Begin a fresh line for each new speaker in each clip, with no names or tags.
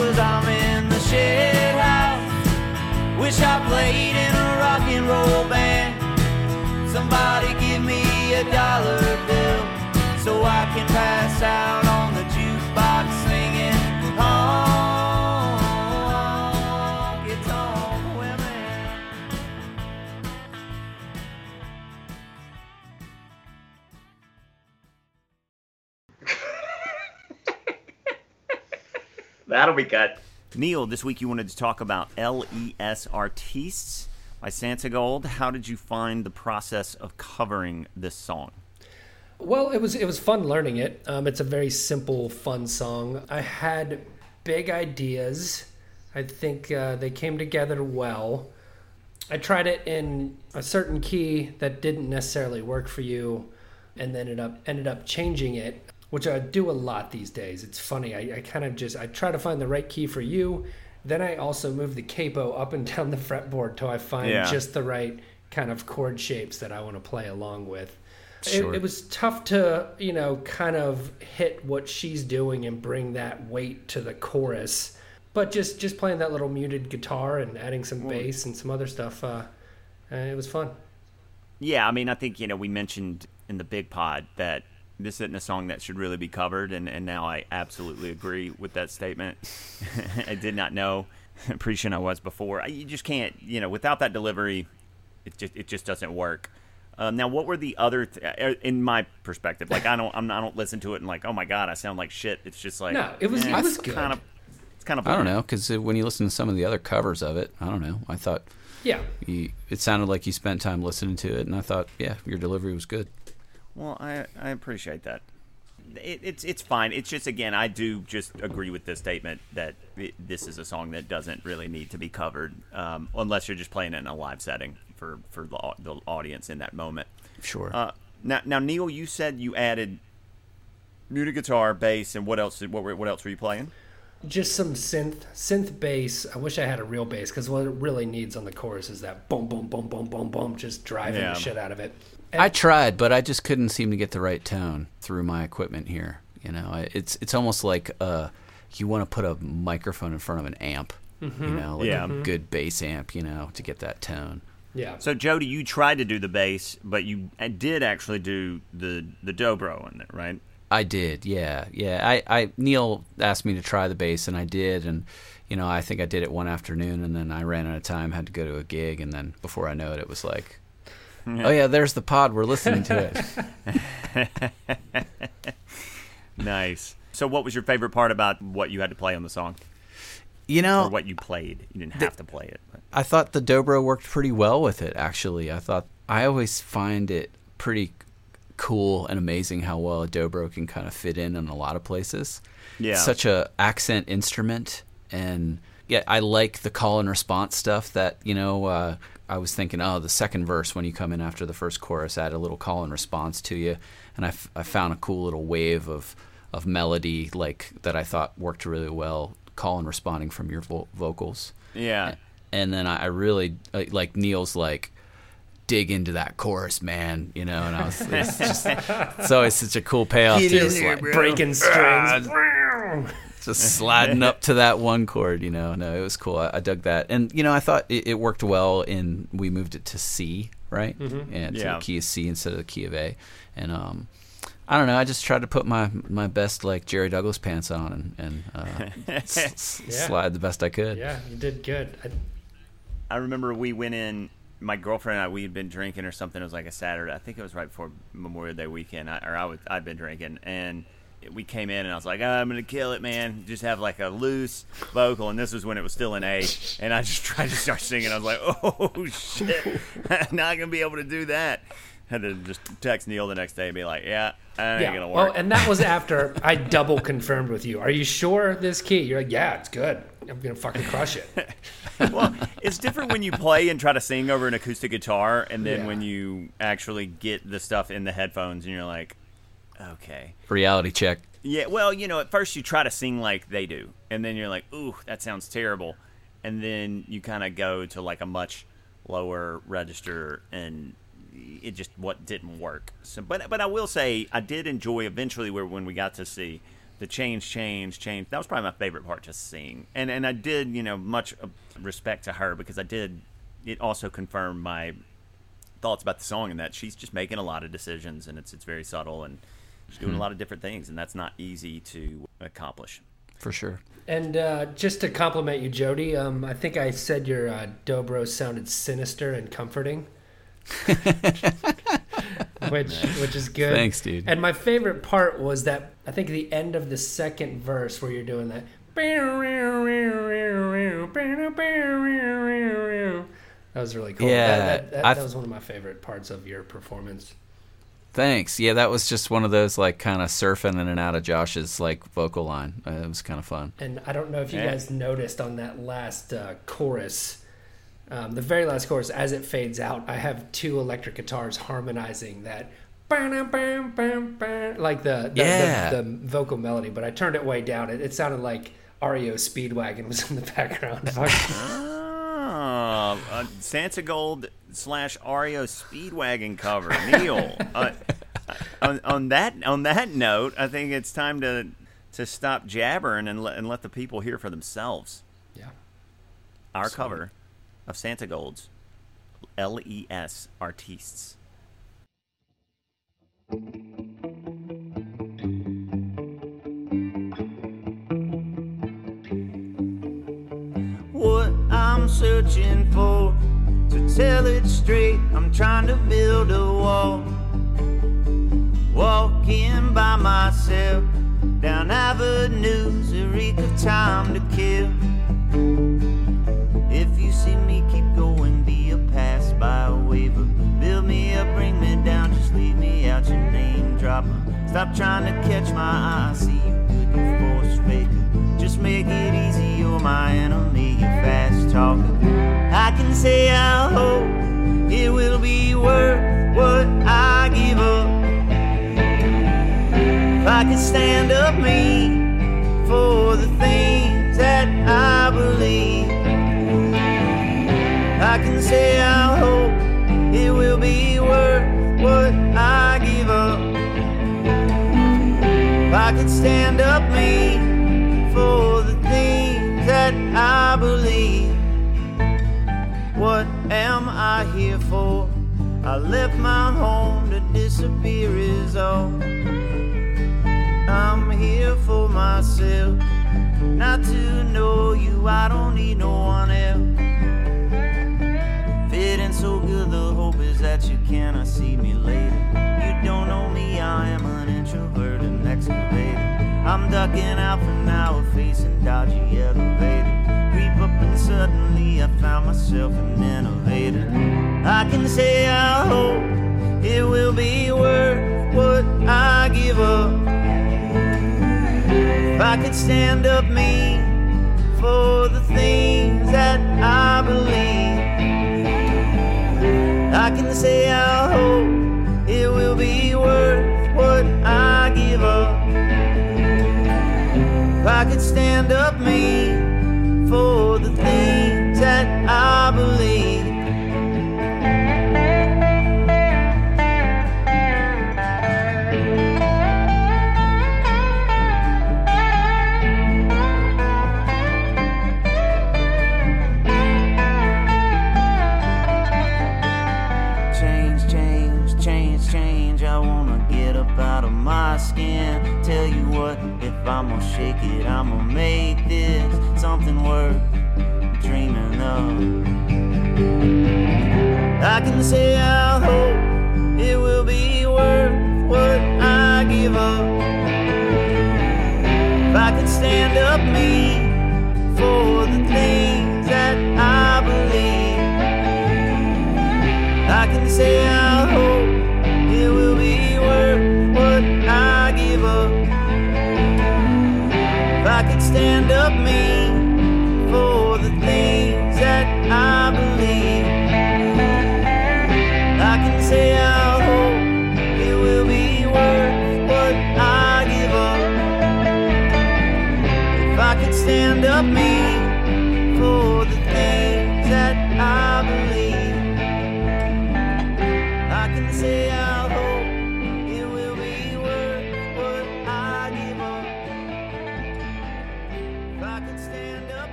cause I'm in the shed house. Wish I played in a rock and roll band. Somebody give me a dollar
That'll be cut. Neil, this week you wanted to talk about LES Artistes by Santogold. How did you find the process of covering this song?
Well, it was it was fun learning it. Um, it's a very simple, fun song. I had big ideas. I think uh, they came together well. I tried it in a certain key that didn't necessarily work for you, and then ended up ended up changing it, which I do a lot these days. It's funny. I, I kind of just I try to find the right key for you. Then I also move the capo up and down the fretboard till I find
Yeah.
just the right kind of chord shapes that I want to play along with.
Sure.
It, it was tough to, you know, kind of hit what she's doing and bring that weight to the chorus. But just just playing that little muted guitar and adding some bass and some other stuff, uh, uh, it was fun.
Yeah, I mean, I think, you know, we mentioned in the big pod that this isn't a song that should really be covered, and, and now I absolutely agree with that statement. I did not know appreciating I was before. I- You just can't, you know, without that delivery, it just it just doesn't work. Um, now, what were the other, th- uh, in my perspective? Like, I don't, I'm, I don't listen to it and like, oh my god, I sound like shit. It's just like,
No, it was-
eh,
it was good.
Kind of, it's kind of.
I don't know because when you listen to some of the other covers of it, I don't know. I thought
Yeah,
you, it sounded like you spent time listening to it, and I thought, yeah, your delivery was good.
Well, I I appreciate that. It, it's it's fine. It's just again, I do just agree with this statement that it, this is a song that doesn't really need to be covered um, unless you're just playing it in a live setting for for the, the audience in that moment.
Sure.
Uh, now, now, Neil, you said you added muted guitar, bass, and what else? What were, what else were you playing?
just some synth synth bass. I wish I had a real bass because what it really needs on the chorus is that boom, boom, boom, boom, boom, boom, just driving
Yeah.
the shit out of it.
I tried, but I just couldn't seem to get the right tone through my equipment here. You know, it's it's almost like uh, you want to put a microphone in front of an amp. You know, like
Yeah.
a good bass amp. You know, to get that tone.
Yeah.
So, Jody, you tried to do the bass, but you uh, did actually do the the dobro in it, right?
I did, yeah, yeah. I, I Neil asked me to try the bass, and I did, and you know, I think I did it one afternoon, and then I ran out of time, had to go to a gig, and then before I know it, it was like, oh yeah, there's the pod, we're listening to it.
Nice. So, what was your favorite part about what you had to play on the song,
You
or
know,
what you played? You didn't have to play it. But.
I thought the dobro worked pretty well with it. Actually, I thought I always find it pretty cool and amazing how well a dobro can kind of fit in in a lot of places.
Yeah.
such a accent instrument, and yeah, I like the call and response stuff. That you know, uh, I was thinking, oh, the second verse when you come in after the first chorus, add a little call and response to you, and I, f- I found a cool little wave of of melody like that I thought worked really well, call and responding from your vo- vocals
Yeah.
and then I, I really uh, like Neil's like dig into that chorus, man. You know, and I was it's just it's always such a cool payoff. to just, like,
breaking strings.
Just sliding up to that one chord. You know, no, it was cool. I, I dug that, and you know, I thought it, it worked well. In we moved it to C, right? Mm-hmm. And to
Yeah.
the key of C instead of the key of A, and um. I don't know. I just tried to put my my best like Jerry Douglas pants on and, and uh, s- s-
Yeah.
slide the best I could.
Yeah, you did good. I,
I remember we went in. My girlfriend and I, we had been drinking or something. It was like a Saturday. I think it was right before Memorial Day weekend. I, or I was, I'd been drinking, and we came in, and I was like, ah, "I'm gonna kill it, man! Just have like a loose vocal." And this was when it was still in A, and I just tried to start singing. I was like, "Oh shit! Not gonna be able to do that." Had to just text Neil the next day and be like, "Yeah, that ain't
yeah.
gonna work.
Well, and that was after I double confirmed with you. Are you sure this key? You're like, yeah, it's good. I'm gonna fucking crush it.
well, it's different when you play and try to sing over an acoustic guitar, and then
Yeah.
when you actually get the stuff in the headphones, and you're like, okay,
Reality check.
yeah. Well, you know, at first you try to sing like they do, and then you're like, ooh, that sounds terrible, and then you kind of go to like a much lower register, and it just what didn't work. So, but but I will say I did enjoy eventually where when we got to see the change, change, change. That was probably my favorite part to sing, and and I did you know much uh, respect to her because I did. It also confirmed my thoughts about the song and that she's just making a lot of decisions and it's it's very subtle and she's doing a lot of different things and that's not easy to accomplish.
For sure.
And uh, just to compliment you, Jody, um, I think I said your uh, dobro sounded sinister and comforting, which which is good.
Thanks, dude.
And my favorite part was that I think the end of the second verse where you're doing that. That was really cool.
Yeah,
that, that, that,
I-
that was one of my favorite parts of your performance.
Thanks. Yeah, that was just one of those like kind of surfing in and out of Josh's like vocal line. Uh, it was kind of fun.
And I don't know if you
Yeah.
guys noticed on that last uh, chorus, um, the very last chorus, as it fades out, I have two electric guitars harmonizing that. Like the the,
Yeah.
the, the vocal melody, but I turned it way down. It, it sounded like REO Speedwagon was in the background.
Uh, Santogold slash REO Speedwagon cover, Neil. uh, on, on that on that note, I think it's time to to stop jabbering and let and let the people hear for themselves.
yeah.
Our cover of Santogold's LES Artistes. What I'm searching for, tell it straight, I'm trying to build a wall. Walking by myself down avenues, a reek of time to kill. If you see me keep going, be a pass by a waiver. Build me up, bring me down, just leave me out your name dropper. Stop trying to catch my eye, see you good, you force faker. Just make it easy, you're my enemy, you fast talker. I can say I hope it will be worth what I give up. If I could stand up me for the things that I believe. I can say I hope it will be worth what I give up. If I could stand up me for the things that I believe. Am I here for? I left my home to disappear is all. I'm here for myself, not to know you. I don't need no one else. Fitting so good, the hope is that you cannot see me later. You don't know me, I am an introvert, an excavator. I'm ducking out for now, facing dodgy elevator. Suddenly I found myself an innovator. I can say I hope it will be worth what I give up. If I could stand up me for the things that I Tell you what, if I'm gonna shake it, I'm gonna make this something worth dreaming of. I can say I hope it will be worth what I give up. If I could stand up me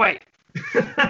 wait.